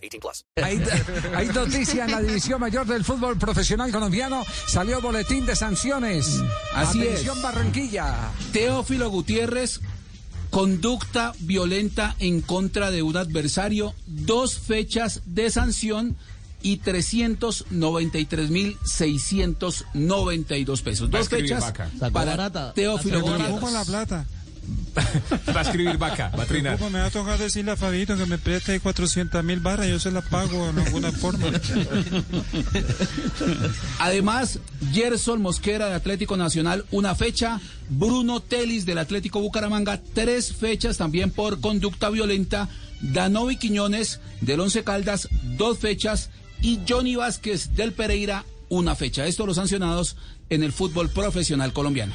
18 plus. Hay, hay noticia en la división mayor del fútbol profesional colombiano. Salió boletín de sanciones. Así Atención es. Barranquilla. Teófilo Gutiérrez, conducta violenta en contra de un adversario, dos fechas de sanción y 393.692 pesos. Dos fechas vaca. para Teófilo Gutiérrez. la plata. Va a escribir vaca, va a trinar. me va a tocar decirle a Fabito que me preste 400 mil barras, yo se las pago de alguna forma. Además, Gerson Mosquera de Atlético Nacional, una fecha. Bruno Telis del Atlético Bucaramanga, tres fechas también por conducta violenta. Danovi Quiñones del Once Caldas, dos fechas. Y Johnny Vázquez del Pereira, una fecha. Estos los sancionados en el fútbol profesional colombiano.